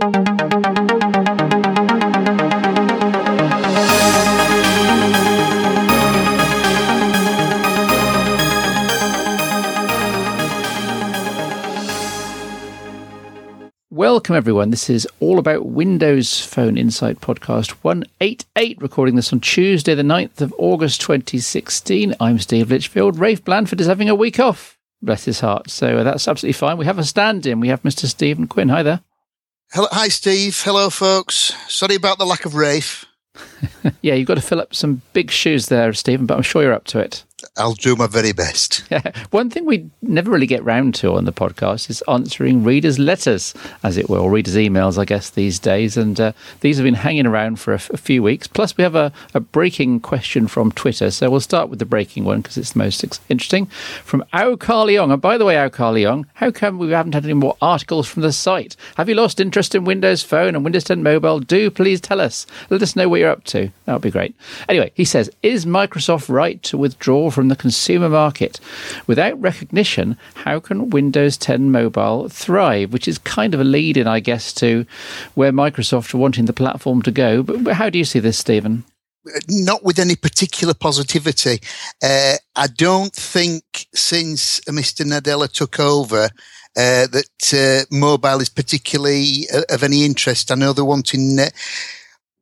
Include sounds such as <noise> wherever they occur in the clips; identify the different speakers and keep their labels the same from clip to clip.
Speaker 1: Welcome, everyone. This is all about Windows Phone Insight Podcast 188, recording this on Tuesday, the 9th of August 2016. I'm Steve Litchfield. Rafe Blandford is having a week off, bless his heart. So uh, that's absolutely fine. We have a stand in. We have Mr. Stephen Quinn. Hi there.
Speaker 2: Hello, hi, Steve. Hello, folks. Sorry about the lack of Rafe. <laughs>
Speaker 1: yeah, you've got to fill up some big shoes there, Stephen, but I'm sure you're up to it.
Speaker 2: I'll do my very best. <laughs>
Speaker 1: One thing we never really get round to on the podcast is answering readers' letters, as it were, or readers' emails, I guess, these days. And uh, these have been hanging around for a, f- a few weeks. Plus, we have a, a, breaking question from Twitter. So we'll start with the breaking one because it's the most ex- interesting. From Ao Leong. And by the way, Ao Leong, how come we haven't had any more articles from the site? Have you lost interest in Windows Phone and Windows 10 Mobile? Do please tell us. Let us know what you're up to. That would be great. Anyway, he says, Is Microsoft right to withdraw from the consumer market. Without recognition, how can Windows 10 Mobile thrive? Which is kind of a lead in, I guess, to where Microsoft are wanting the platform to go. But how do you see this, Stephen?
Speaker 2: Not with any particular positivity. Uh, I don't think since Mr. Nadella took over uh, that uh, mobile is particularly uh, of any interest. I know they're wanting uh,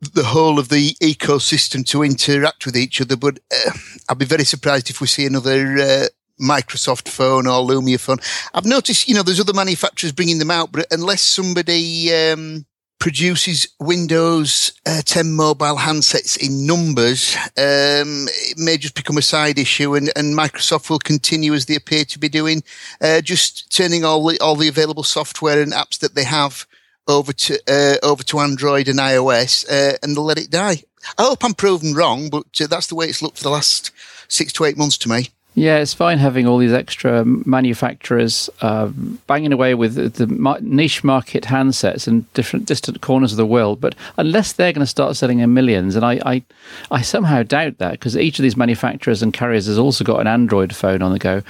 Speaker 2: the whole of the ecosystem to interact with each other. But uh, I'd be very surprised if we see another uh, Microsoft phone or Lumia phone. I've noticed, you know, there's other manufacturers bringing them out, but unless somebody um, produces Windows uh, 10 mobile handsets in numbers, um, it may just become a side issue, and, and, Microsoft will continue as they appear to be doing, uh, just turning all the all the available software and apps that they have over to uh, over to Android and iOS, uh, and they'll let it die. I hope I'm proven wrong, but uh, that's the way it's looked for the last six to eight months to me.
Speaker 1: Yeah, it's fine having all these extra manufacturers uh, banging away with the niche market handsets in different distant corners of the world, but unless they're going to start selling in millions, and I, I, I somehow doubt that because each of these manufacturers and carriers has also got an Android phone on the go.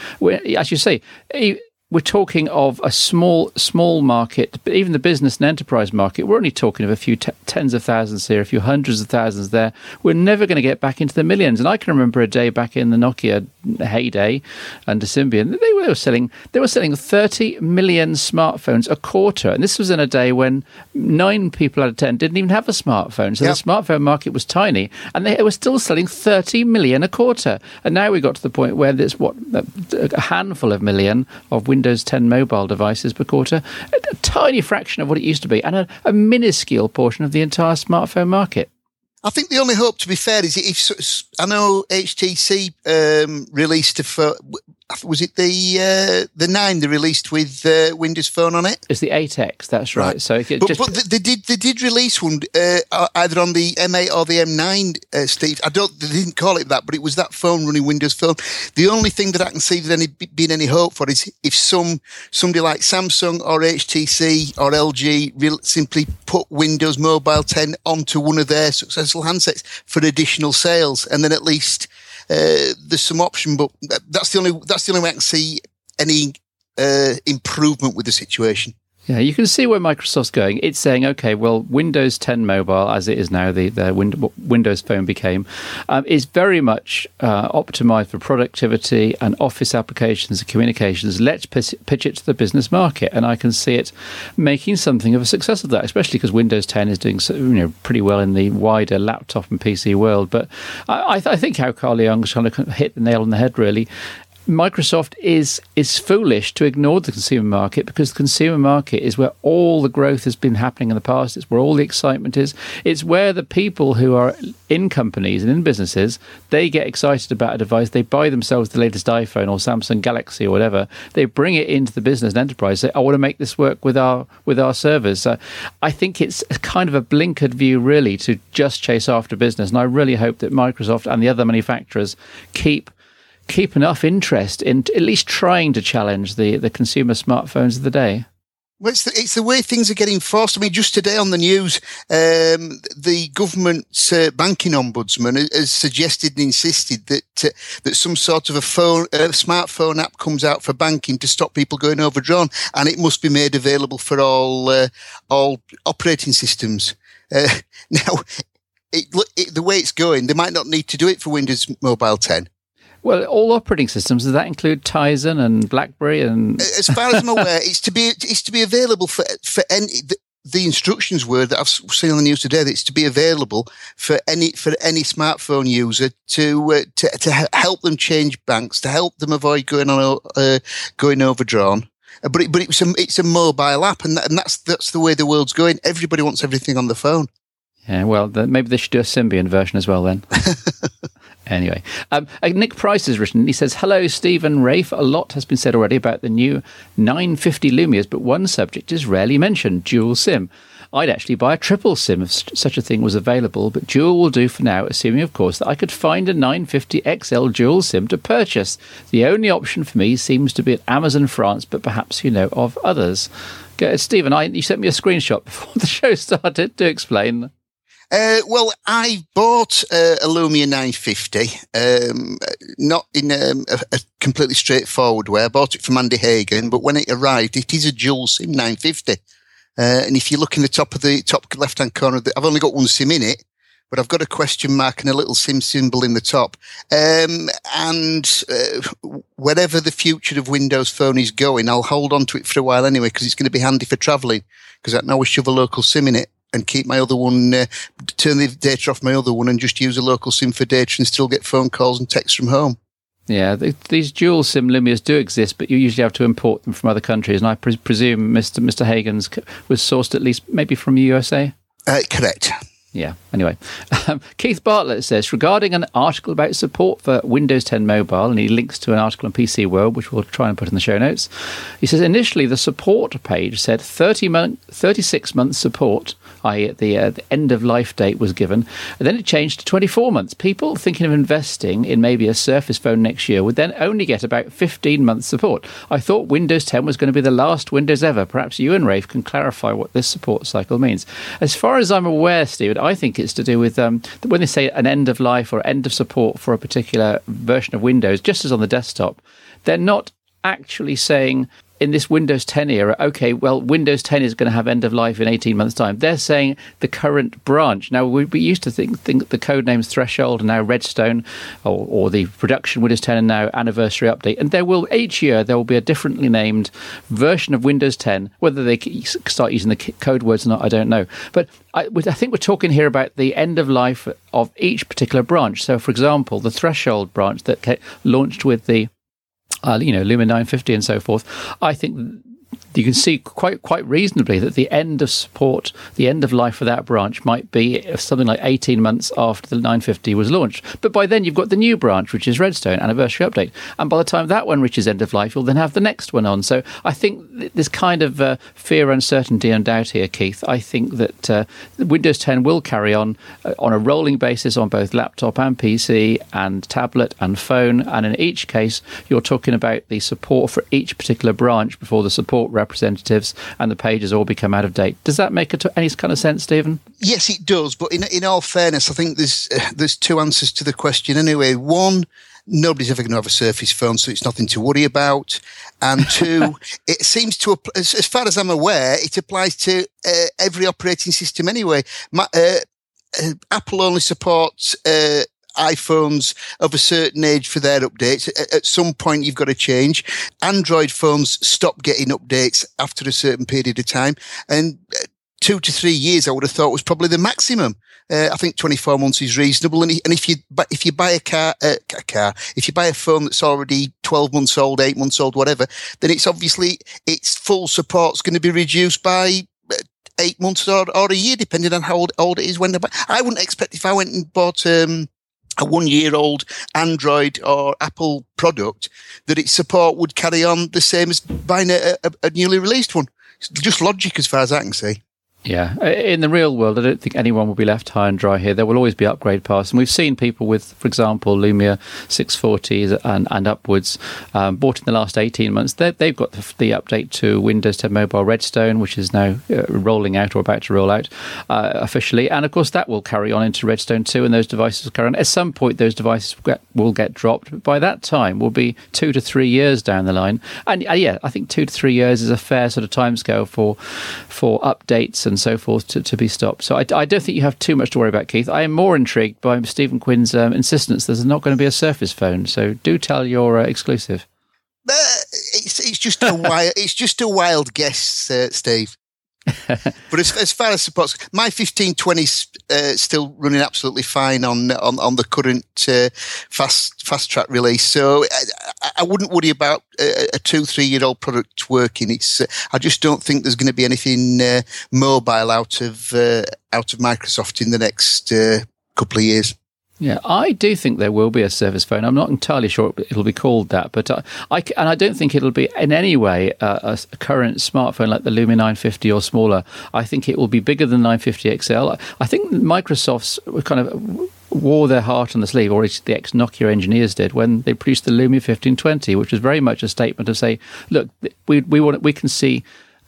Speaker 1: As you say, we're talking of a small small market, but even the business and enterprise market, we're only talking of a few t- tens of thousands here, a few hundreds of thousands there. We're never going to get back into the millions. And I can remember a day back in the Nokia heyday under Symbian, they were selling they were selling 30 million smartphones a quarter, and this was in a day when nine people out of ten didn't even have a smartphone. So yep. the smartphone market was tiny, and they were still selling 30 million a quarter. And now we got to the point where there's what a handful of million of Windows 10 mobile devices per quarter, a, a tiny fraction of what it used to be, and a, a minuscule portion of the entire smartphone market.
Speaker 2: I think the only hope, to be fair, is if I know HTC um, released a was it the uh, the nine they released with uh, Windows Phone on it?
Speaker 1: It's the 8X. That's right. right. So,
Speaker 2: but, just... but, they did they did release one uh, either on the M8 or the M9. Uh, Steve, I don't they didn't call it that, but it was that phone running Windows Phone. The only thing that I can see that any been any hope for is if some somebody like Samsung or HTC or LG simply put Windows Mobile 10 onto one of their successful handsets for additional sales, and then at least uh, there's some option, but that's the only that's the only way I can see any uh, improvement with the situation.
Speaker 1: Yeah, you can see where Microsoft's going. It's saying, okay, well, Windows 10 Mobile, as it is now, the, the Windows Phone became, um, is very much uh, optimized for productivity and office applications and communications. Let's pitch it to the business market, and I can see it making something of a success of that, especially because Windows 10 is doing you know pretty well in the wider laptop and PC world. But I, I think how Carl Leong's trying to hit the nail on the head, really. Microsoft is is foolish to ignore the consumer market because the consumer market is where all the growth has been happening in the past. It's where all the excitement is. It's where the people who are in companies and in businesses they get excited about a device. They buy themselves the latest iPhone or Samsung Galaxy or whatever. They bring it into the business and enterprise. Say, I want to make this work with our with our servers. Uh, I think it's kind of a blinkered view, really, to just chase after business. And I really hope that Microsoft and the other manufacturers keep keep enough interest in at least trying to challenge the, the consumer smartphones of the day.
Speaker 2: Well, it's the, it's the way things are getting forced. I mean, just today on the news, um, the government's uh, banking ombudsman has suggested and insisted that uh, that some sort of a phone, a smartphone app comes out for banking to stop people going overdrawn, and it must be made available for all uh, all operating systems. Uh, <laughs> now, it, it, the way it's going, they might not need to do it for Windows Mobile 10.
Speaker 1: Well, all operating systems does that include Tizen and BlackBerry and?
Speaker 2: As far as I'm <laughs> aware, it's to be it's to be available for for any. The, the instructions were that I've seen on the news today that it's to be available for any for any smartphone user to uh, to, to help them change banks, to help them avoid going on uh, going overdrawn. Uh, but it, but it's a it's a mobile app, and, that, and that's that's the way the world's going. Everybody wants everything on the phone.
Speaker 1: Yeah, well, maybe they should do a Symbian version as well then. <laughs> Anyway, um, uh, Nick Price has written, he says, Hello, Stephen Rafe. A lot has been said already about the new 950 Lumias, but one subject is rarely mentioned dual SIM. I'd actually buy a triple SIM if such a thing was available, but dual will do for now, assuming, of course, that I could find a 950 XL dual SIM to purchase. The only option for me seems to be at Amazon France, but perhaps you know of others. Stephen, I, you sent me a screenshot <laughs> before the show started to explain.
Speaker 2: Uh, well, I bought uh, a Lumia 950, um, not in um, a, a, completely straightforward way. I bought it from Andy Hagen, but when it arrived, it is a dual SIM 950. Uh, and if you look in the top of the top left hand corner, the, I've only got one SIM in it, but I've got a question mark and a little SIM symbol in the top. Um, and uh, wherever the future of Windows Phone is going, I'll hold on to it for a while anyway, because it's going to be handy for traveling, because I can always shove a local SIM in it and keep my other one, uh, turn the data off my other one and just use a local SIM for data and still get phone calls and texts from home.
Speaker 1: Yeah, these dual SIM Lumias do exist, but you usually have to import them from other countries. And I pre- presume Mr. Mr. Hagen's was sourced at least maybe from the USA.
Speaker 2: Uh, correct.
Speaker 1: Yeah. Anyway, um, Keith Bartlett says regarding an article about support for Windows 10 Mobile, and he links to an article on PC World, which we'll try and put in the show notes. He says initially the support page said 30 month, 36 months support, i.e., the, uh, the end of life date was given, and then it changed to 24 months. People thinking of investing in maybe a Surface phone next year would then only get about 15 months support. I thought Windows 10 was going to be the last Windows ever. Perhaps you and Rafe can clarify what this support cycle means. As far as I'm aware, Stephen, I think it's to do with um, when they say an end of life or end of support for a particular version of Windows, just as on the desktop, they're not actually saying in this Windows 10 era, okay, well, Windows 10 is going to have end of life in 18 months' time. They're saying the current branch. Now, we, we used to think, think the code names Threshold and now Redstone, or, or the production Windows 10 and now anniversary update. And there will, each year, there will be a differently named version of Windows 10. Whether they start using the code words or not, I don't know. But I, I think we're talking here about the end of life of each particular branch. So, for example, the Threshold branch that launched with the uh, you know, Lumia 950 and so forth. I think you can see quite quite reasonably that the end of support, the end of life for that branch might be something like 18 months after the 950 was launched. But by then you've got the new branch, which is Redstone Anniversary Update. And by the time that one reaches end of life, you'll then have the next one on. So I think this kind of uh, fear, uncertainty, and doubt here, Keith, I think that uh, Windows 10 will carry on uh, on a rolling basis on both laptop and PC and tablet and phone. And in each case, you're talking about the support for each particular branch before the support representatives and the pages all become out of date. Does that make any kind of sense, Stephen?
Speaker 2: Yes, it does. But in, in all fairness, I think there's uh, there's two answers to the question anyway. One, nobody's ever going to have a Surface phone, so it's nothing to worry about. And <laughs> two, it seems to, as, as, far as I'm aware, it applies to uh, every operating system anyway. My, uh, uh, Apple only supports uh, iPhones of a certain age for their updates. At some point, you've got to change. Android phones stop getting updates after a certain period of time. And uh, two to three years, I would have thought was probably the maximum. Uh, I think 24 months is reasonable. And, and if you, if you buy a car, uh, a car, if you buy a phone that's already 12 months old, eight months old, whatever, then it's obviously its full support's going to be reduced by uh, eight months or, or a year, depending on how old, old it is when they buy. I wouldn't expect if I went and bought, um, a one year old Android or Apple product that its support would carry on the same as buying a, a, a newly released one. It's just logic as far as I can see.
Speaker 1: Yeah, in the real world, I don't think anyone will be left high and dry here. There will always be upgrade paths, and we've seen people with, for example, Lumia 640s and, and upwards um, bought in the last 18 months. they have got the, the, update to Windows 10 Mobile Redstone, which is now uh, rolling out or about to roll out uh, officially, and of course that will carry on into Redstone 2, and those devices will carry on. At some point, those devices will get, will get dropped. But by that time, will be two to three years down the line, and uh, yeah, I think two to three years is a fair sort of timescale for for updates and and so forth to, to be stopped. So I, I, don't think you have too much to worry about, Keith. I am more intrigued by Stephen Quinn's um, insistence there's not going to be a Surface phone. So do tell your uh, exclusive.
Speaker 2: Uh, it's, it's just a <laughs> wild, it's just a wild guess, uh, Steve. <laughs> but as, as far as supports, my 1520 is uh, still running absolutely fine on on, on the current uh, fast fast track release. So I, I wouldn't worry about a, a, two three year old product working. It's uh, I just don't think there's going to be anything uh, mobile out of uh, out of Microsoft in the next couple of years.
Speaker 1: Yeah, I do think there will be a Surface phone. I'm not entirely sure it'll be called that, but I, I and I don't think it'll be in any way a, a, current smartphone like the Lumia 950 or smaller. I think it will be bigger than 950 XL. I think Microsoft's kind of wore their heart on the sleeve, or the ex Nokia engineers did, when they produced the Lumia 1520, which was very much a statement of say, look, we we want we can see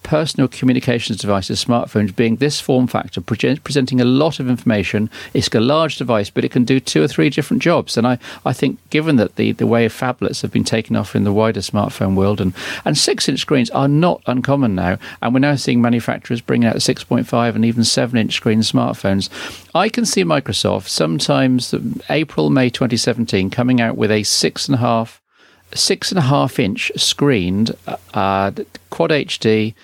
Speaker 1: personal communications devices, smartphones, being this form factor, pre- presenting a lot of information. It's a large device, but it can do two or three different jobs. And I, I think, given that the, the way of phablets have been taken off in the wider smartphone world, and, and six inch screens are not uncommon now, and we're now seeing manufacturers bringing out 6.5 and even 7 inch screen smartphones, I can see Microsoft sometimes April, May 2017 coming out with a six and a half six and a half inch screened uh, quad HD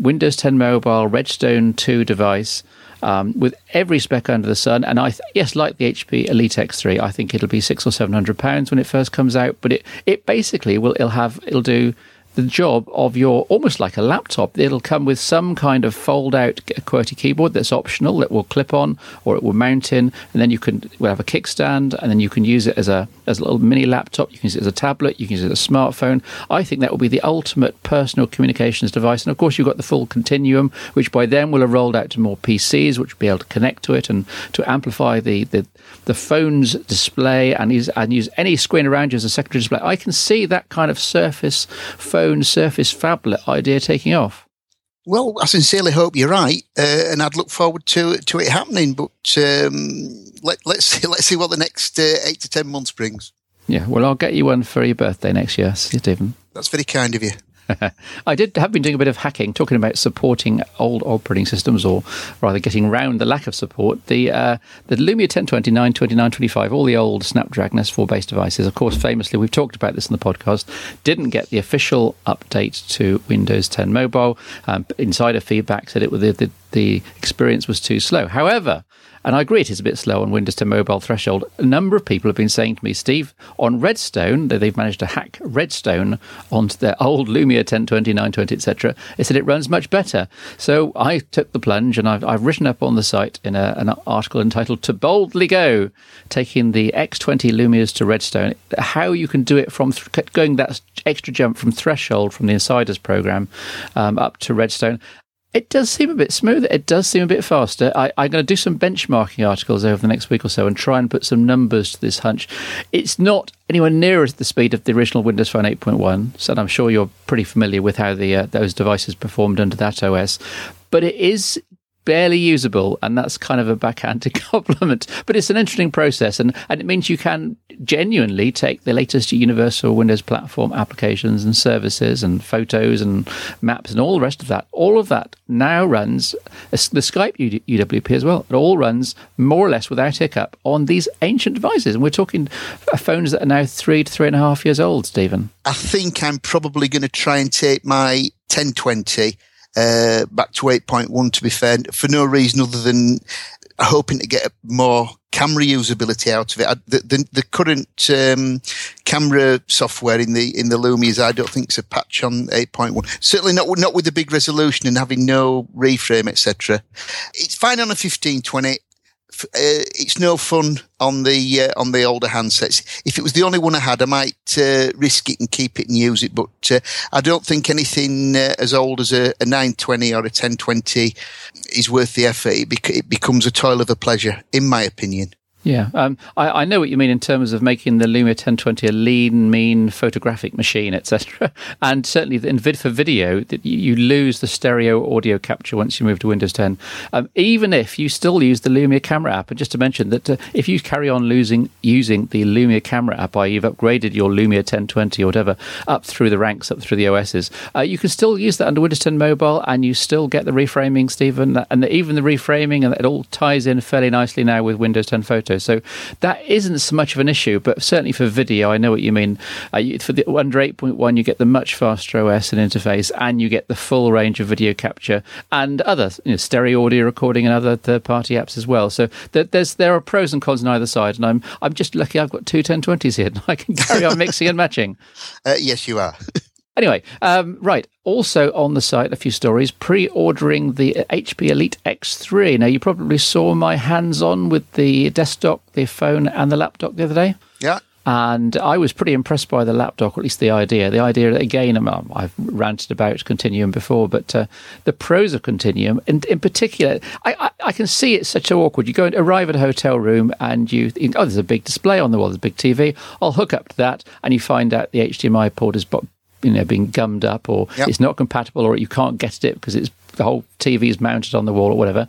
Speaker 1: Windows 10 Mobile Redstone 2 device um, with every spec under the sun. And I, th- yes, like the HP Elite X3, I think it'll be six or seven hundred pounds when it first comes out. But it, it basically will, it'll have, it'll do the job of your almost like a laptop. It'll come with some kind of fold out QWERTY keyboard that's optional that will clip on or it will mount in, and then you can will have a kickstand, and then you can use it as a as a little mini laptop. You can use it as a tablet. You can use it as a smartphone. I think that will be the ultimate personal communications device. And of course, you've got the full continuum, which by then will have rolled out to more PCs, which will be able to connect to it and to amplify the the, the phone's display and use and use any screen around you as a secondary display. I can see that kind of Surface phone phone Surface phablet idea taking off?
Speaker 2: Well, I sincerely hope you're right, uh, and I'd look forward to to it happening. But um, let, us see, <laughs> let's see what the next uh, eight to ten months brings.
Speaker 1: Yeah, well, I'll get you one for your birthday next year, Stephen.
Speaker 2: That's very kind of you. <laughs>
Speaker 1: I did have been doing a bit of hacking, talking about supporting old operating systems, or rather getting round the lack of support. The uh, the Lumia 1020, 929, 25, all the old Snapdragon S4 based devices, of course, famously, we've talked about this in the podcast, didn't get the official update to Windows 10 Mobile. Um, insider feedback said it the, the, the experience was too slow. However, and I agree it is a bit slow on Windows 10 mobile threshold. A number of people have been saying to me, Steve, on Redstone, they've managed to hack Redstone onto their <laughs> old Lumia 1020, 920, etc. They said it runs much better. So I took the plunge and I've, I've written up on the site in a, an article entitled To Boldly Go, taking the X20 Lumias to Redstone, how you can do it from th- going that extra jump from threshold from the Insiders program um, up to Redstone. It does seem a bit smoother. It does seem a bit faster. I, am going to do some benchmarking articles over the next week or so and try and put some numbers to this hunch. It's not anywhere near the speed of the original Windows Phone 8.1, so I'm sure you're pretty familiar with how the uh, those devices performed under that OS. But it is barely usable, and that's kind of a backhanded <laughs> compliment. But it's an interesting process, and, and it means you can genuinely take the latest Universal Windows Platform applications and services and photos and maps and all the rest of that. All of that now runs uh, the Skype UWP as well. It all runs more or less without hiccup on these ancient devices, and we're talking uh, phones that are now three to three and a half years old. Stephen,
Speaker 2: I think I'm probably going to try and take my 1020 uh, back to 8.1 to be fair, for no reason other than hoping to get more camera usability out of it. The, the, the current um, camera software in the in the Lumias, I don't think is a patch on 8.1. Certainly not not with the big resolution and having no reframe, etc. It's fine on a 1520. Uh, it's no fun on the uh, on the older handsets. If it was the only one I had, I might uh, risk it and keep it and use it. But uh, I don't think anything uh, as old as a, a, 920 or a 1020 is worth the effort. It, bec- it becomes a toil of a pleasure, in my opinion.
Speaker 1: Yeah, um, I, I, know what you mean in terms of making the Lumia 1020 a lean, mean photographic machine, etc. <laughs> And certainly in vid for video, that you, lose the stereo audio capture once you move to Windows 10. Um, even if you still use the Lumia camera app, and just to mention that uh, if you carry on losing using the Lumia camera app, i.e., you've upgraded your Lumia 1020 or whatever up through the ranks, up through the OSs, uh, you can still use that under Windows 10 Mobile, and you still get the reframing, Stephen, and even the reframing, and it all ties in fairly nicely now with Windows 10 Photo. So that isn't so much of an issue, but certainly for video, I know what you mean. Uh, for the under 8.1, you get the much faster OS and interface, and you get the full range of video capture and other you know, stereo audio recording and other third-party apps as well. So there's there are pros and cons on either side, and I'm I'm just lucky I've got two 1020s here. And <laughs> I can carry on mixing and matching.
Speaker 2: Uh, yes, you are. <laughs>
Speaker 1: Anyway, um, right. Also on the site, a few stories pre ordering the HP Elite X3. Now, you probably saw my hands on with the desktop, the phone, and the laptop the other day.
Speaker 2: Yeah.
Speaker 1: And I was pretty impressed by the laptop, or at least the idea. The idea, again, I've ranted about Continuum before, but uh, the pros of Continuum, in, in particular, I, I, I, can see it's such a awkward. You go and arrive at a hotel room and you think, oh, there's a big display on the wall, there's a big TV. I'll hook up to that. And you find out the HDMI port is you know being gummed up or yep. it's not compatible or you can't get it because it's the whole TV is mounted on the wall or whatever.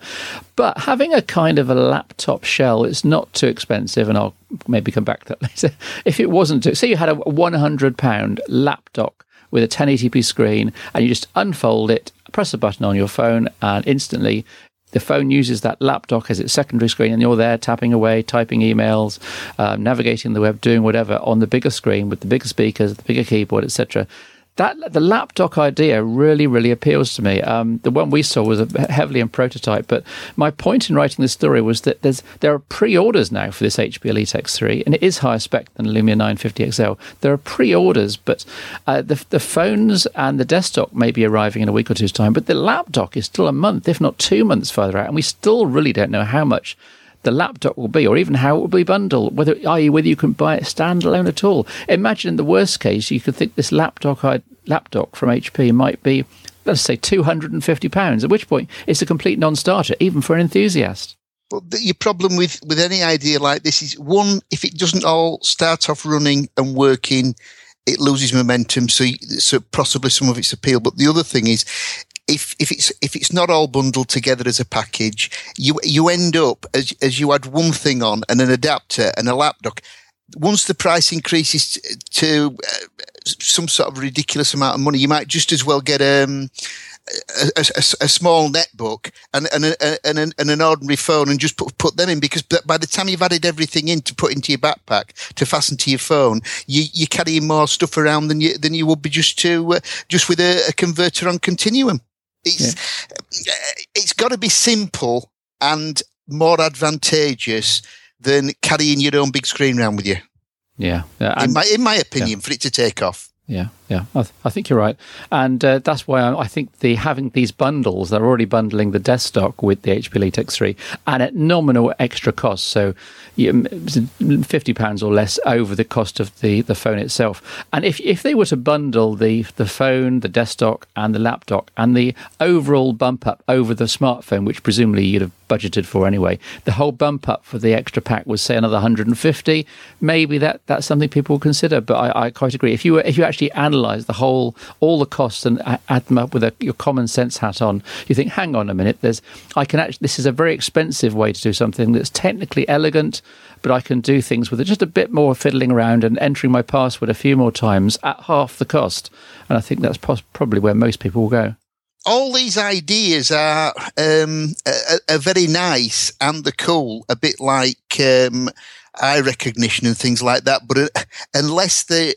Speaker 1: But having a kind of a laptop shell, it's not too expensive, and I'll maybe come back to that <laughs> later. If it wasn't, too, say you had a 100 pound laptop with a 1080p screen, and you just unfold it, press a button on your phone, and instantly the phone uses that laptop as its secondary screen, and you're there tapping away, typing emails, um, navigating the web, doing whatever on the bigger screen with the bigger speakers, the bigger keyboard, etc that the laptop idea really really appeals to me. Um, the one we saw was heavily in prototype, but my point in writing this story was that there's there are pre-orders now for this HP Elite X3, and it is higher spec than Lumia 950 XL. There are pre-orders, but uh, the the phones and the desktop may be arriving in a week or two's time, but the laptop is still a month, if not two months further out, and we still really don't know how much the laptop will be, or even how it will be bundled, whether i.e. whether you can buy it standalone at all. Imagine in the worst case, you could think this laptop laptop from HP might be, let's say, two hundred and fifty pounds. At which point, it's a complete non-starter, even for an enthusiast.
Speaker 2: But the, your problem with with any idea like this is one: if it doesn't all start off running and working, it loses momentum. So, so possibly some of its appeal. But the other thing is, if if it's if it's not all bundled together as a package, you you end up as as you add one thing on and an adapter and a laptop. Once the price increases to uh, some sort of ridiculous amount of money, you might just as well get um, a, a, a, small netbook and, and, a, and, and, an ordinary phone and just put, put them in because by the time you've added everything in to put into your backpack to fasten to your phone, you, you're carrying more stuff around than you, than you would be just to, uh, just with a, converter on continuum. It's yeah. Uh, it's got to be simple and more advantageous than carrying your own big screen around with you.
Speaker 1: Yeah,
Speaker 2: yeah in my in my opinion, yeah. for it to take off.
Speaker 1: Yeah, yeah, I, th- I, think you're right, and uh, that's why I, I, think the having these bundles, they're already bundling the desktop with the HP Elite X3, and at nominal extra cost, so you, fifty pounds or less over the cost of the, the phone itself. And if if they were to bundle the the phone, the desk desktop, and the laptop, and the overall bump up over the smartphone, which presumably you'd have budgeted for anyway. The whole bump up for the extra pack was say another 150. Maybe that that's something people will consider. But I, I quite agree. If you were, if you actually analyse the whole all the costs and add them up with a, your common sense hat on, you think, hang on a minute. There's I can actually this is a very expensive way to do something that's technically elegant, but I can do things with it just a bit more fiddling around and entering my password a few more times at half the cost. And I think that's pos- probably where most people will go
Speaker 2: all these ideas are, um, are, are, very nice and they're cool, a bit like um, eye recognition and things like that. But uh, unless they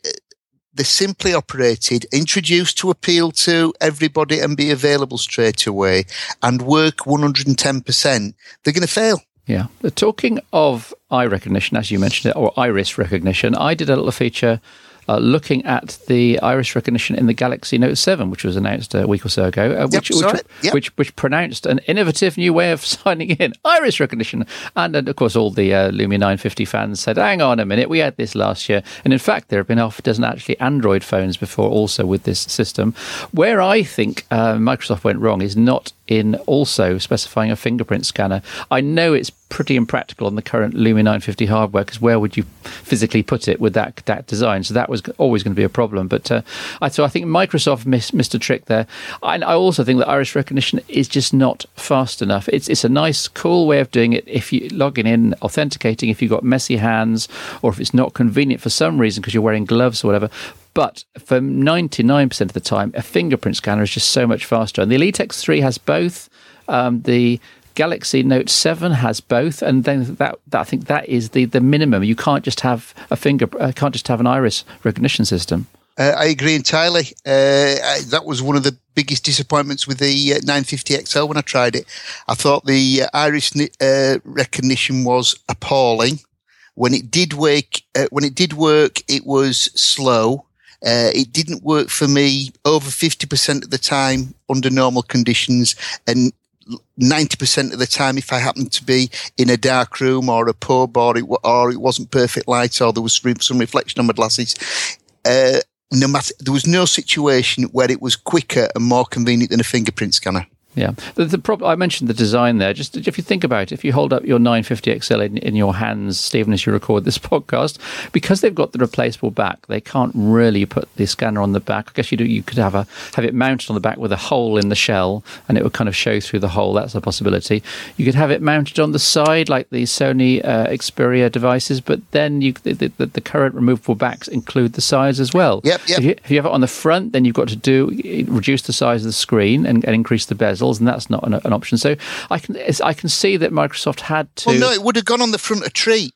Speaker 2: they're simply operated, introduced to appeal to everybody and be available straight away, and work 110%, they're going to fail.
Speaker 1: Yeah. Talking of eye recognition, as you mentioned it, or iris recognition, I did a little feature uh, looking at the iris recognition in the Galaxy Note 7, which was announced a week or so ago, uh, which,
Speaker 2: yep,
Speaker 1: which,
Speaker 2: yep.
Speaker 1: which, which, pronounced an innovative new way of <laughs> signing in iris recognition. And, and of course, all the uh, Lumia 950 fans said, hang on a minute, we had this last year. And in fact, there have been half a dozen actually Android phones before also with this system. Where I think uh, Microsoft went wrong is not in also specifying a fingerprint scanner. I know it's pretty impractical on the current Lumia 950 hardware because where would you physically put it with that that design? So that was always going to be a problem. But uh, I, so I think Microsoft missed, missed a trick there. I, I also think that iris recognition is just not fast enough. It's it's a nice, cool way of doing it if you logging in, authenticating. If you've got messy hands or if it's not convenient for some reason because you're wearing gloves or whatever. But for 99% of the time, a fingerprint scanner is just so much faster. And the Elite X3 has both. Um, the Galaxy Note 7 has both, and then that, that, I think that is the, the minimum. You can't just have a finger, uh, can't just have an iris recognition system.
Speaker 2: Uh, I agree entirely. Uh, I, that was one of the biggest disappointments with the uh, 950 XL when I tried it. I thought the uh, iris uh, recognition was appalling. When it did work, uh, when it did work, it was slow. Uh, it didn't work for me over 50% of the time under normal conditions and 90% of the time if I happened to be in a dark room or a pub or it, or it wasn't perfect light or there was some reflection on my glasses. Uh, no matter, there was no situation where it was quicker and more convenient than a fingerprint scanner.
Speaker 1: Yeah, the, the problem I mentioned the design there. Just if you think about it, if you hold up your 950 XL in, in, your hands, Stephen, as you record this <laughs> podcast, because they've got the replaceable back, they can't really put the scanner on the back. I guess you do. You could have a have it mounted on the back with a hole in the shell, and it would kind of show through the hole. That's a possibility. You could have it mounted on the side, like the Sony uh, Xperia devices, but then you the, the, the, current removable backs include the sides as well.
Speaker 2: Yep, yep.
Speaker 1: If you, if you have it on the front, then you've got to do reduce the size of the screen and, and increase the bezel and that's not an, an option. So I can I can see that Microsoft had to.
Speaker 2: Well, no, it would have gone on the front of tree.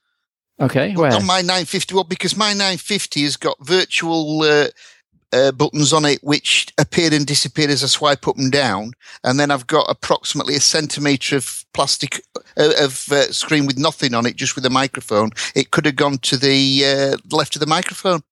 Speaker 1: Okay, where
Speaker 2: on my 950? Well, because my 950 has got virtual. Uh, uh, buttons on it which appear and disappear as I swipe up and down, and then I've got approximately a centimetre of plastic uh, of uh, screen with nothing on it, just with a microphone. It could have gone to the uh, left of the microphone.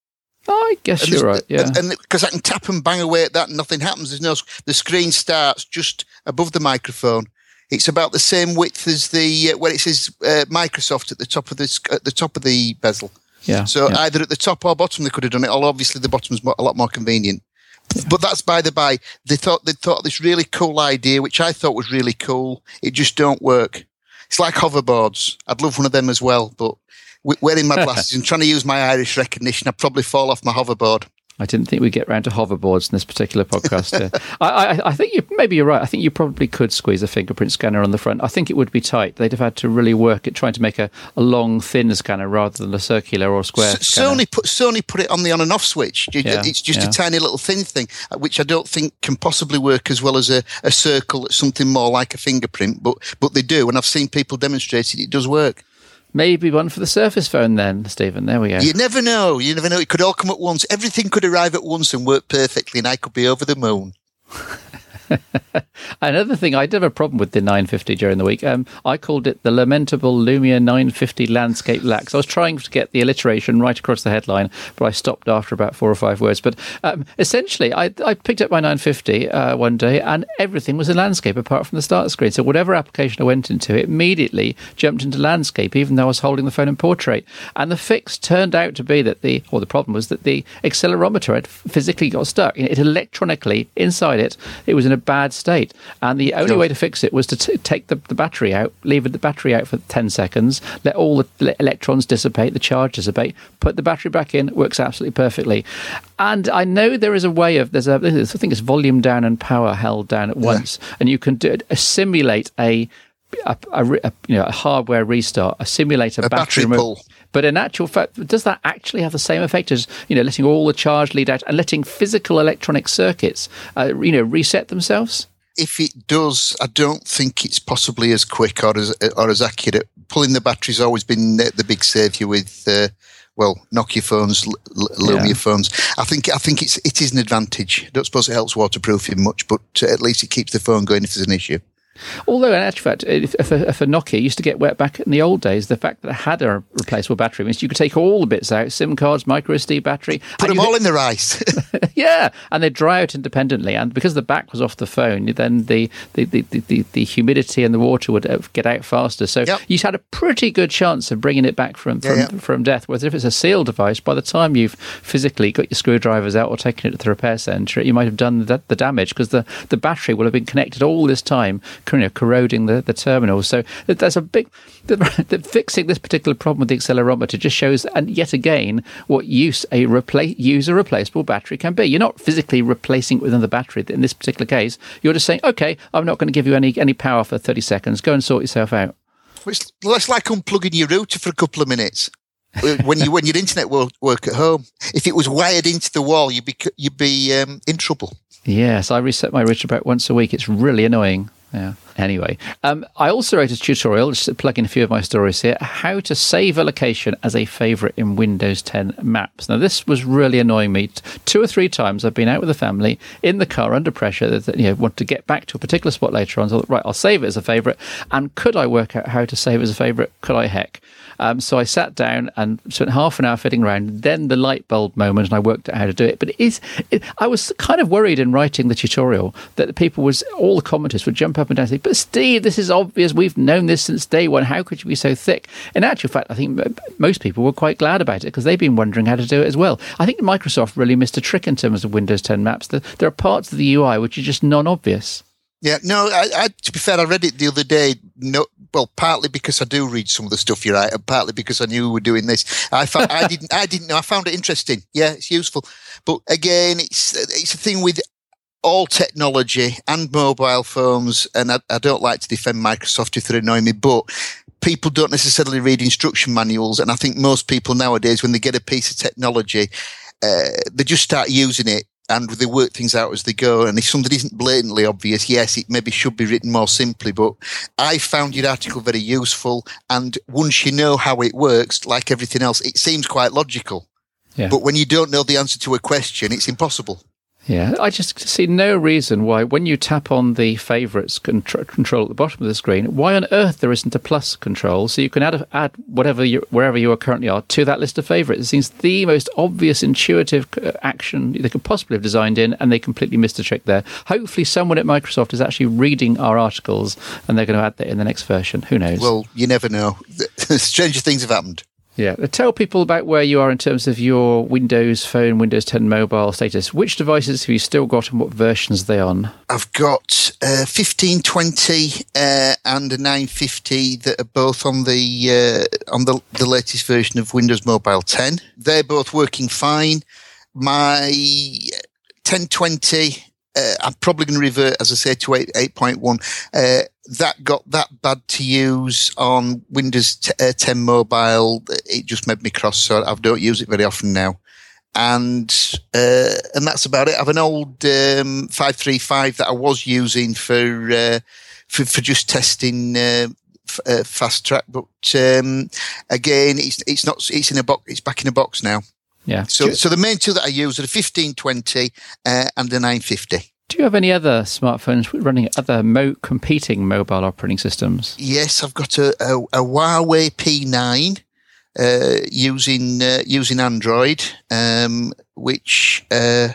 Speaker 1: I guess
Speaker 2: and
Speaker 1: you're right. Yeah,
Speaker 2: and because I can tap and bang away at that, and nothing happens. There's no the screen starts just above the microphone. It's about the same width as the uh, where it says uh, Microsoft at the top of the at the top of the bezel.
Speaker 1: Yeah.
Speaker 2: So
Speaker 1: yeah.
Speaker 2: either at the top or bottom they could have done it. Although obviously the bottom's a lot more convenient. Yeah. But that's by the by. They thought they thought this really cool idea, which I thought was really cool. It just don't work. It's like hoverboards. I'd love one of them as well, but wearing my glasses <laughs> and trying to use my iris recognition, I'd probably fall off my hoverboard.
Speaker 1: I didn't think we'd get around to hoverboards in this particular podcast. <laughs> I, I, I, think you, maybe you're right. I think you probably could squeeze a fingerprint scanner on the front. I think it would be tight. They'd have had to really work at trying to make a, a long, thin scanner rather than a circular or square. S-
Speaker 2: Sony put Sony put it on the on and off switch. Yeah, it's just yeah. a tiny little thin thing, uh, which I don't think can possibly work as well as a, a circle, something more like a fingerprint. But but they do, and I've seen people demonstrate it. It does work.
Speaker 1: Maybe one for the Surface phone then, Stephen. There we go.
Speaker 2: You never know. You never know. It could all come at once. Everything could arrive at once and work perfectly, and I could be over the moon. <laughs>
Speaker 1: Another thing, I did have a problem with the 950 during the week. Um, I called it the lamentable Lumia 950 landscape lax. I was trying to get the alliteration right across the headline, but I stopped after about four or five words. But um, essentially, I, I, picked up my 950 uh, one day, and everything was a landscape apart from the start screen. So whatever application I went into, it immediately jumped into landscape, even though I was holding the phone in portrait. And the fix turned out to be that the, or the problem was that the accelerometer had physically got stuck. It electronically inside it, it was in a bad state. And the only sure. way to fix it was to t- take the, the battery out, leave the battery out for 10 seconds, let all the electrons dissipate, the charge dissipate, put the battery back in, works absolutely perfectly. And I know there is a way of, there's a, I think it's volume down and power held down at once. Yeah. And you can do, simulate a a, a, a, you know a hardware restart, a simulator
Speaker 2: a battery, battery pull.
Speaker 1: But in actual fact, does that actually have the same effect as you know letting all the charge lead out and letting physical electronic circuits uh, you know reset themselves?
Speaker 2: If it does, I don't think it's possibly as quick or as or as accurate. Pulling the battery's always been the big saviour with. Uh, well, Nokia phones, Lumia yeah. phones. I think I think it's it is an advantage. I don't suppose it helps waterproofing much, but at least it keeps the phone going if there's an issue.
Speaker 1: Although, in actual fact, if, if, a, if a Nokia used to get wet back in the old days, the fact that it had a replaceable battery means you could take all the bits out SIM cards, micro SD battery.
Speaker 2: Put them all in the rice. <laughs> <laughs>
Speaker 1: yeah, and they dry out independently. And because the back was off the phone, then the, the, the, the, the humidity and the water would uh, get out faster. So yep. you had a pretty good chance of bringing it back from, from, yeah, yeah. from death. Whereas if it's a sealed device, by the time you've physically got your screwdrivers out or taken it to the repair centre, you might have done the, the damage because the, the battery will have been connected all this time, corroding the, the terminal. So there's a big <laughs> that fixing this particular problem with the accelerometer just shows, and yet again, what use a replace use a replaceable battery can be. You're not physically replacing it with another battery. In this particular case, you're just saying, okay, I'm not going to give you any any power for 30 seconds. Go and sort yourself out.
Speaker 2: It's less like unplugging your router for a couple of minutes when you when your internet will work at home. If it was wired into the wall, you'd be you'd be um, in trouble.
Speaker 1: Yes, I reset my router about once a week. It's really annoying. Yeah. Anyway, um, I also wrote a tutorial, just to plug in a few of my stories here, how to save a location as a favorite in Windows 10 maps. Now, this was really annoying me. Two or three times I've been out with the family in the car under pressure that you know want to get back to a particular spot later on. So, right, I'll save it as a favorite. And could I work out how to save as a favorite? Could I heck? Um, so I sat down and spent half an hour fiddling around. Then the light bulb moment, and I worked out how to do it. But it is, it, I was kind of worried in writing the tutorial that the people was all the commenters would jump up and down and say, "But Steve, this is obvious. We've known this since day one. How could you be so thick?" In actual fact, I think most people were quite glad about it because they've been wondering how to do it as well. I think Microsoft really missed a trick in terms of Windows 10 maps. There are parts of the UI which are just non-obvious.
Speaker 2: Yeah, no. I, I, to be fair, I read it the other day. No, well, partly because I do read some of the stuff you write, and partly because I knew we were doing this. I found, I <laughs> didn't, I didn't know. I found it interesting. Yeah, it's useful, but again, it's it's a thing with all technology and mobile phones. And I, I don't like to defend Microsoft if they're annoying me, but people don't necessarily read instruction manuals. And I think most people nowadays, when they get a piece of technology, uh, they just start using it and they work things out as they go. And if something isn't blatantly obvious, yes, it maybe should be written more simply. But I found your article very useful. And once you know how it works, like everything else, it seems quite logical. Yeah. But when you don't know the answer to a question, it's impossible.
Speaker 1: Yeah, I just see no reason why, when you tap on the favourites control at the bottom of the screen, why on earth there isn't a plus control so you can add add whatever you, wherever you are currently are to that list of favourites. It seems the most obvious, intuitive uh, action they could possibly have designed in, and they completely missed a trick there. Hopefully, someone at Microsoft is actually reading our articles, and they're going to add that in the next version. Who knows?
Speaker 2: Well, you never know. <laughs> Stranger things have happened.
Speaker 1: Yeah. Tell people about where you are in terms of your Windows Phone, Windows 10 mobile status. Which devices have you still got and what versions are they on?
Speaker 2: I've got uh, 1520 uh, and a 950 that are both on the uh, on the, the latest version of Windows Mobile 10. They're both working fine. My 1020 uh, I'm probably going to revert, as I say, to 8, 8.1. Uh, that got that bad to use on Windows t- uh, 10 mobile. It just made me cross, so I don't use it very often now. And uh, and that's about it. I have an old um, 535 that I was using for uh, for, for just testing uh, f- uh, fast track, but um, again, it's it's not it's in a box. It's back in a box now.
Speaker 1: Yeah.
Speaker 2: So, so the main two that I use are the 1520 uh, and the 950.
Speaker 1: Do you have any other smartphones running other mo- competing mobile operating systems?
Speaker 2: Yes, I've got a, a, a Huawei P9 uh, using uh, using Android, um, which uh,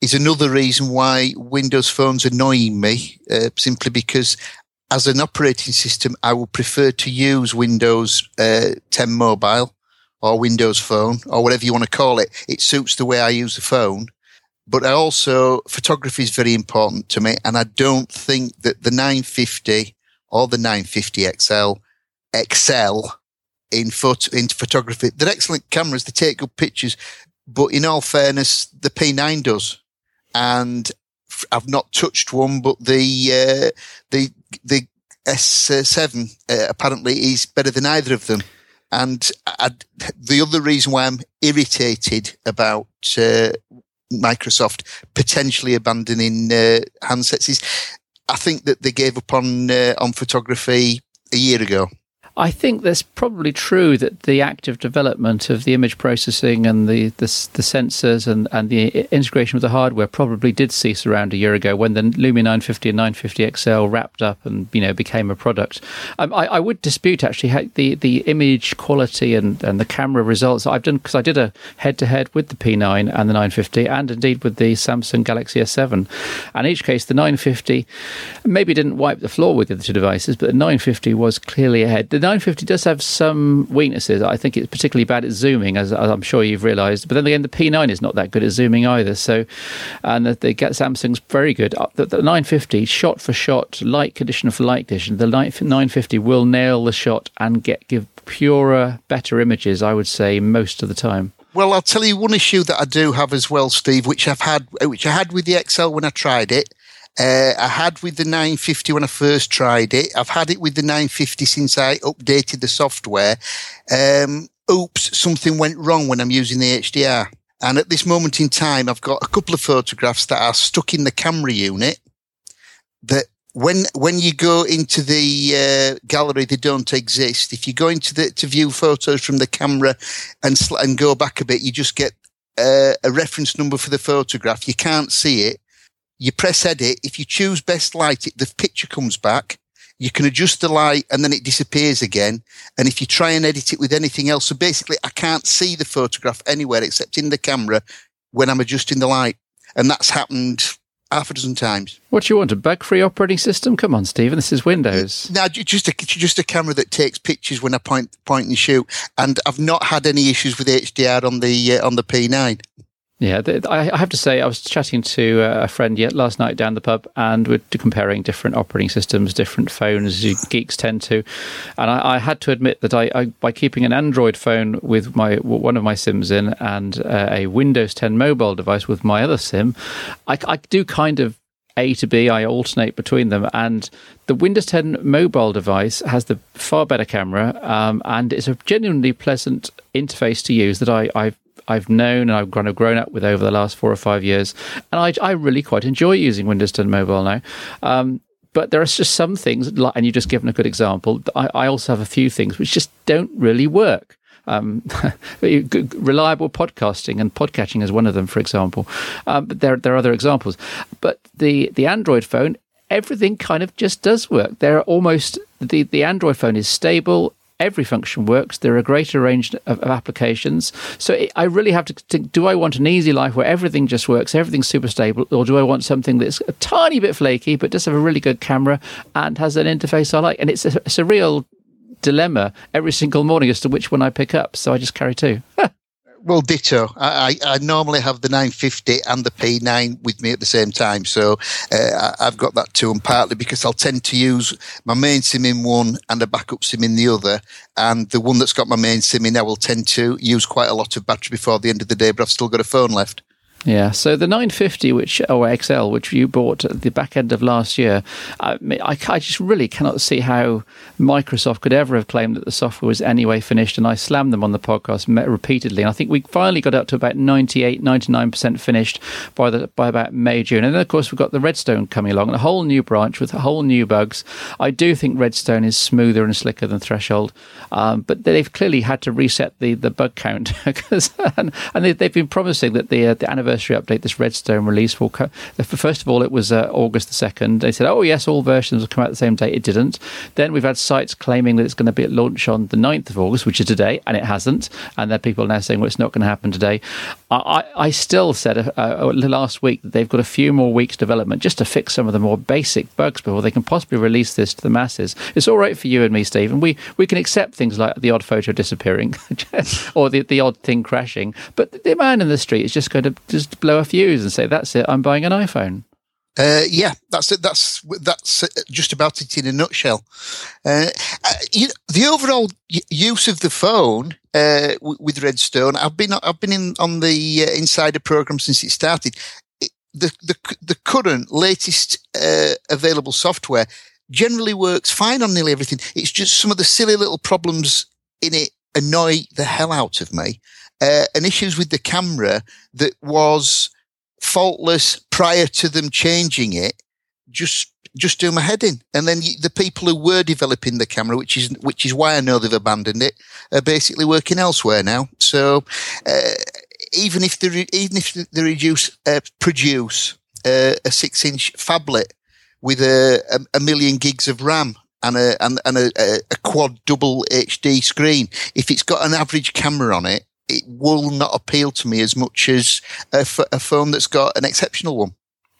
Speaker 2: is another reason why Windows phones annoying me. Uh, simply because, as an operating system, I would prefer to use Windows uh, 10 Mobile or Windows Phone or whatever you want to call it. It suits the way I use the phone. But I also, photography is very important to me. And I don't think that the 950 or the 950 XL excel in photo, in photography. They're excellent cameras. They take good pictures. But in all fairness, the P9 does. And I've not touched one, but the, uh, the, the S7 uh, apparently is better than either of them. And I, the other reason why I'm irritated about uh, Microsoft potentially abandoning uh, handsets is I think that they gave up on uh, on photography a year ago.
Speaker 1: I think that's probably true that the active development of the image processing and the, the, the sensors and, and the integration with the hardware probably did cease around a year ago when the Lumia 950 and 950 XL wrapped up and you know became a product. Um, I, I, would dispute actually the the image quality and, and the camera results I've done because I did a head to head with the P9 and the 950 and indeed with the Samsung Galaxy S7. And in each case, the 950 maybe didn't wipe the floor with the two devices, but the 950 was clearly ahead. The 950 does have some weaknesses. I think it's particularly bad at zooming, as, as I'm sure you've realised. But then again, the P9 is not that good at zooming either. So, and the, the Samsung's very good. The, the 950, shot for shot, light condition for light condition, the 950 will nail the shot and get give purer, better images. I would say most of the time.
Speaker 2: Well, I'll tell you one issue that I do have as well, Steve, which I've had, which I had with the XL when I tried it, uh, I had with the 950 when I first tried it. I've had it with the 950 since I updated the software. Um, oops, something went wrong when I'm using the HDR. And at this moment in time, I've got a couple of photographs that are stuck in the camera unit that when when you go into the uh, gallery, they don't exist. If you go into the to view photos from the camera and sl- and go back a bit, you just get uh, a reference number for the photograph. You can't see it, you press edit. If you choose best light, the picture comes back. You can adjust the light and then it disappears again. And if you try and edit it with anything else, so basically I can't see the photograph anywhere except in the camera when I'm adjusting the light. And that's happened half a dozen times.
Speaker 1: What do you want? A bug-free operating system? Come on, Stephen. This is Windows.
Speaker 2: Now, just a just a camera that takes pictures when I point point and shoot, and I've not had any issues with HDR on the uh, on the P9.
Speaker 1: Yeah, I have to say, I was chatting to uh, a friend yet last night down the pub, and we're comparing different operating systems, different phones. Geeks tend to, and I, I had to admit that I, I, by keeping an Android phone with my one of my SIMs in and uh, a Windows 10 mobile device with my other SIM, I, I do kind of a to B. I alternate between them, and the Windows 10 mobile device has the far better camera, um, and it's a genuinely pleasant interface to use that I, I've I've known and I've kind of grown up with over the last four or five years, and I, I really quite enjoy using Windows 10 Mobile now. Um, but there are just some things, and you've just given a good example. I, I also have a few things which just don't really work. Um, <laughs> reliable podcasting and podcatching is one of them, for example. Um, but there, there are other examples. But the, the Android phone, everything kind of just does work. There are almost the, the Android phone is stable every function works. There are a greater range of, of applications. So it, I really have to think, do I want an easy life where everything just works, everything's super stable, or do I want something that's a tiny bit flaky, but does have a really good camera and has an interface I like? And it's a, it's a real dilemma every single morning as to which one I pick up. So I just carry two.
Speaker 2: Well, ditto. I, I, normally have the 950 and the P9 with me at the same time. So uh, I've got that too. And partly because I'll tend to use my main SIM in one and a backup SIM in the other. And the one that's got my main SIM in, I will tend to use quite a lot of battery before the end of the day, but I've still got a phone left.
Speaker 1: Yeah, so the 950, which or XL, which you bought at the back end of last year, I, I, I, just really cannot see how Microsoft could ever have claimed that the software was anyway finished. And I slammed them on the podcast repeatedly. And I think we finally got up to about 98, 99% finished by the by about May, June. And then, of course, we've got the Redstone coming along, a whole new branch with a whole new bugs. I do think Redstone is smoother and slicker than Threshold, um, but they've clearly had to reset the, the bug count <laughs> because and, and they, have been promising that the uh, the anniversary anniversary update, this Redstone release will. First of all, it was uh, August the 2nd. They said, oh, yes, all versions will come out the same date. It didn't. Then we've had sites claiming that it's going to be at launch on the 9th of August, which is today, and it hasn't. And people are now saying, well, it's not going to happen today. I, I still said uh, uh, last week that they've got a few more weeks development just to fix some of the more basic bugs before they can possibly release this to the masses. It's all right for you and me, Stephen. We we can accept things like the odd photo disappearing <laughs> or the, the odd thing crashing, but the man in the street is just going to just blow a fuse and say, "That's it, I'm buying an iPhone."
Speaker 2: Uh, yeah, that's it. That's that's just about it in a nutshell. Uh, uh you know, the overall use of the phone uh, with Redstone, I've been I've been in on the uh, Insider program since it started. The the the current latest uh, available software generally works fine on nearly everything. It's just some of the silly little problems in it annoy the hell out of me. And issues with the camera that was faultless prior to them changing it just just do my head in. And then the people who were developing the camera, which is which is why I know they've abandoned it, are basically working elsewhere now. So uh, even if they even if they reduce uh, produce uh, a six inch phablet with a, a, a million gigs of RAM and a and, and a, a, quad double HD screen, if it's got an average camera on it, it will not appeal to me as much as a, f- a phone that's got an exceptional one.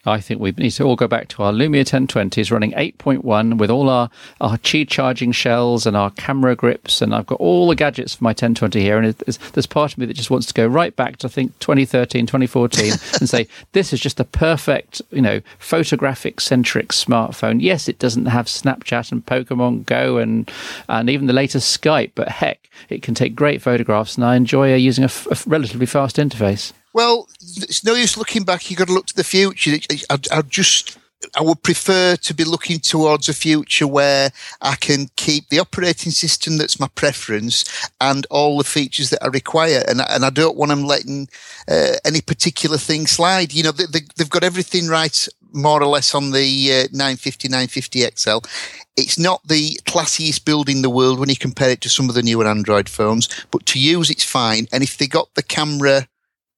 Speaker 1: I think we need to all go back to our Lumia 1020s running 8.1 with all our, our Qi charging shells and our camera grips. And I've got all the gadgets for my 1020 here. And there's part of me that just wants to go right back to, I think, 2013, 2014 <laughs> and say, this is just a perfect, you know, photographic centric smartphone. Yes, it doesn't have Snapchat and Pokemon Go and, and even the latest Skype, but heck, it can take great photographs. And I enjoy uh, using a, f- a relatively fast interface.
Speaker 2: Well, it's no use looking back. You've got to look to the future. I, I just, I would prefer to be looking towards a future where I can keep the operating system that's my preference and all the features that I require. And, and I don't want them letting uh, any particular thing slide. You know, they, they, they've got everything right more or less on the uh, 950, 950 XL. It's not the classiest build in the world when you compare it to some of the newer Android phones, but to use it's fine. And if they got the camera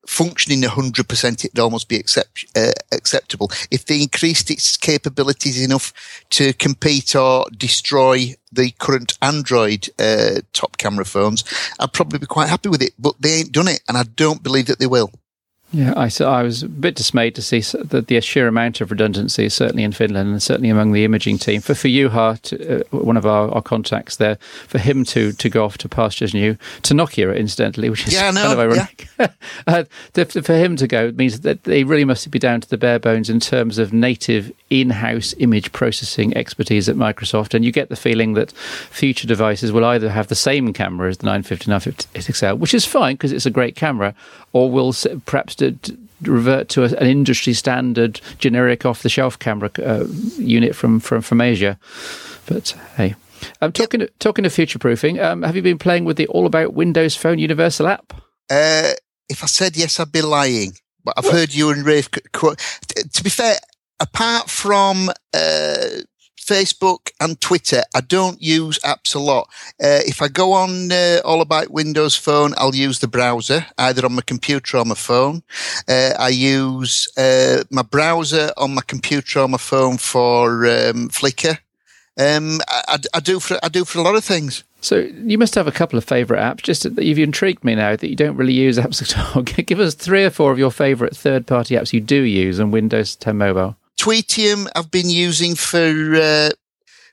Speaker 2: functioning 100%, it'd almost be accept, uh, acceptable. If they increased its capabilities enough to compete or destroy the current Android uh, top camera phones, I'd probably be quite happy with it. But they ain't done it, and I don't believe that they will.
Speaker 1: Yeah, I, I was a bit dismayed to see the, the sheer amount of redundancy, certainly in Finland and certainly among the imaging team. For for Juha, uh, one of our, our contacts there, for him to, to go off to pastures new, to Nokia, incidentally, which is
Speaker 2: yeah,
Speaker 1: no, kind of ironic. Yeah. <laughs> uh, for him to go means that they really must be down to the bare bones in terms of native in-house image processing expertise at Microsoft. And you get the feeling that future devices will either have the same camera as the 950, 950 XL, which is fine because it's a great camera, or will perhaps to revert to an industry standard generic off the shelf camera uh, unit from, from, from Asia. But hey. I'm um, talking yep. talking to future proofing. Um, have you been playing with the All About Windows Phone Universal app?
Speaker 2: Uh, if I said yes, I'd be lying. But I've what? heard you and Rafe quote. To be fair, apart from uh, Facebook and Twitter. I don't use apps a lot. Uh, if I go on uh, All About Windows Phone, I'll use the browser either on my computer or my phone. Uh, I use uh, my browser on my computer or my phone for um, Flickr. Um, I, I, do for I do for a lot of things.
Speaker 1: So you must have a couple of favourite apps. Just you've intrigued me now that you don't really use apps at all. <laughs> Give us three or four of your favourite third-party apps you do use on Windows 10 Mobile.
Speaker 2: Tweetium I've been using for uh,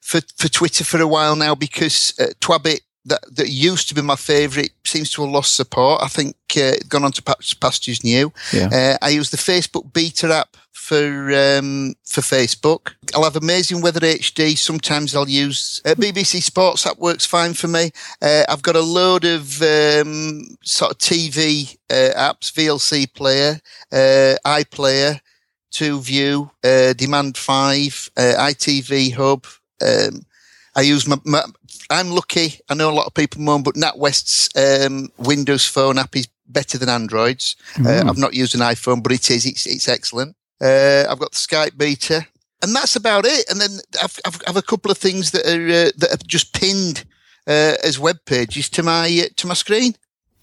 Speaker 2: for for Twitter for a while now because uh, Twabit that that used to be my favourite seems to have lost support. I think uh, gone on to pastures new. Yeah. Uh, I use the Facebook Beta app for um, for Facebook. I'll have Amazing Weather HD. Sometimes I'll use uh, BBC Sports app works fine for me. Uh, I've got a load of um, sort of TV uh, apps, VLC Player, uh, iPlayer to view, uh, Demand 5, uh, ITV Hub. Um, I use my, my, I'm lucky. I know a lot of people moan, but NatWest's um, Windows Phone app is better than Android's. Mm. Uh. I've not used an iPhone, but it is. It's, it's excellent. Uh, I've got the Skype beta, and that's about it. And then I've, I've, I've a couple of things that are uh, that are just pinned uh, as web pages to my uh, to my screen.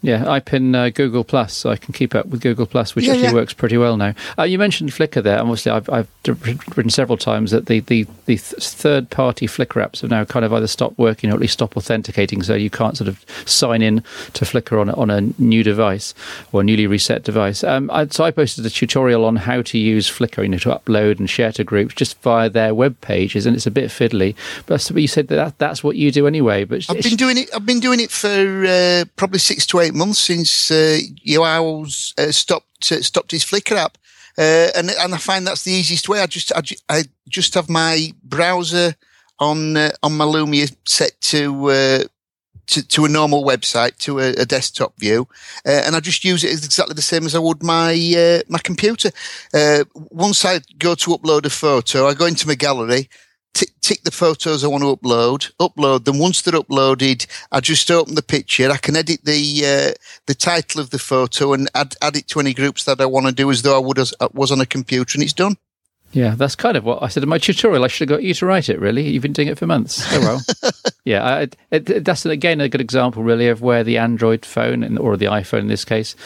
Speaker 1: Yeah, I pin uh, Google Plus, so I can keep up with Google Plus, which yeah, actually yeah. works pretty well now. Uh, you mentioned Flickr there. Obviously, I've, I've written several times that the, the, the third party Flickr apps have now kind of either stopped working or at least stopped authenticating, so you can't sort of sign in to Flickr on a, on a new device or a newly reset device. Um, I, so I posted a tutorial on how to use Flickr, you know, to upload and share to groups just via their web pages, and it's a bit fiddly. But you said that that's what you do anyway. But
Speaker 2: I've been doing it. I've been doing it for uh, probably six to eight eight months since uh, Yoao's uh, stopped uh, stopped his Flickr app, uh, and and I find that's the easiest way. I just I, I just have my browser on uh, on my Lumia set to. Uh, to, to, a normal website, to a, a desktop view, uh, and I just use it exactly the same as I would my uh, my computer. Uh, once I go to upload a photo, I go into my gallery, t- tick the photos I want to upload, upload them. Once they're uploaded, I just open the picture. I can edit the uh, the title of the photo and add add it to any groups that I want to do as though I would as, was on a computer, and it's done.
Speaker 1: Yeah, that's kind of what I said in my tutorial. I should have got you to write it. Really, you've been doing it for months. Oh well. <laughs> yeah, I, it, that's again a good example, really, of where the Android phone or the iPhone in this case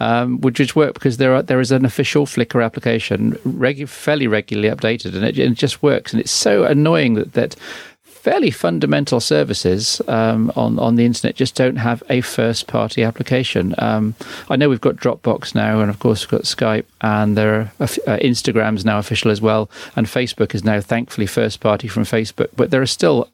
Speaker 1: um, would just work because there are there is an official Flickr application, regu- fairly regularly updated, and it, it, just works. And it's so annoying that that fairly fundamental services um, on on the internet just don't have a first party application. Um, I know we've got Dropbox now, and of course we've got Skype, and there are uh, Instagram's now official as well, and Facebook is now thankfully first party from Facebook. But there are still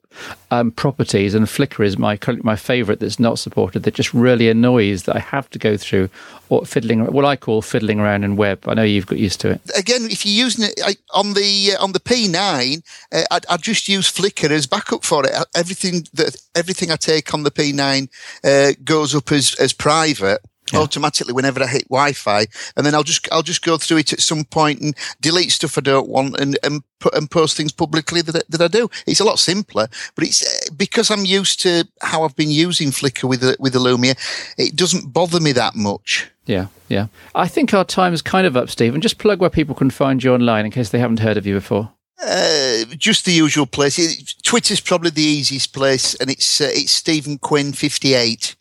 Speaker 1: um, properties, and Flickr is my my favorite that's not supported. That just really annoys that I have to go through or fiddling what I call fiddling around in web. I know you've got used to it.
Speaker 2: Again, if you're using it on the uh, on the P9, uh, I, I just use Flickr as backup for it. Everything that everything I take on the P9 uh, goes up as as private yeah. automatically whenever I hit Wi-Fi, and then I'll just I'll just go through it at some point and delete stuff I don't want and and put and post things publicly that that I do. It's a lot simpler, but it's uh, because I'm used to how I've been using Flickr with with a Lumia. It doesn't bother me that much.
Speaker 1: Yeah, yeah. I think our time is kind of up, Stephen. Just plug where people can find you online in case they haven't heard of you before.
Speaker 2: Uh, just the usual place. Twitter's probably the easiest place, and it's uh, it's Stephen Quinn fifty eight.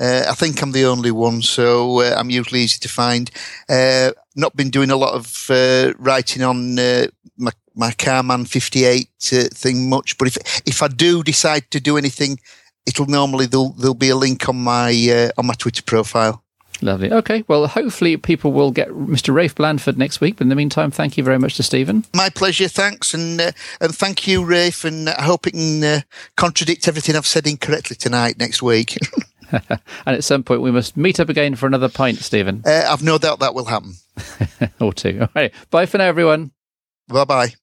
Speaker 2: Uh, I think I'm the only one, so uh, I'm usually easy to find. Uh, not been doing a lot of uh, writing on uh, my, my Carman 58 uh, thing much, but if if I do decide to do anything, it'll normally there'll there'll be a link on my on my Twitter profile.
Speaker 1: Lovely. Okay. Well, hopefully people will get Mr. Rafe Blandford next week. But in the meantime, thank you very much to Stephen.
Speaker 2: My pleasure. Thanks, and uh, and thank you, Rafe. And I hope it can uh, contradict everything I've said incorrectly tonight next week. <laughs> <laughs>
Speaker 1: and at some point, we must meet up again for another pint, Stephen.
Speaker 2: Uh, I've no doubt that will happen. <laughs>
Speaker 1: or two. All right. Bye for now, everyone.
Speaker 2: Bye bye.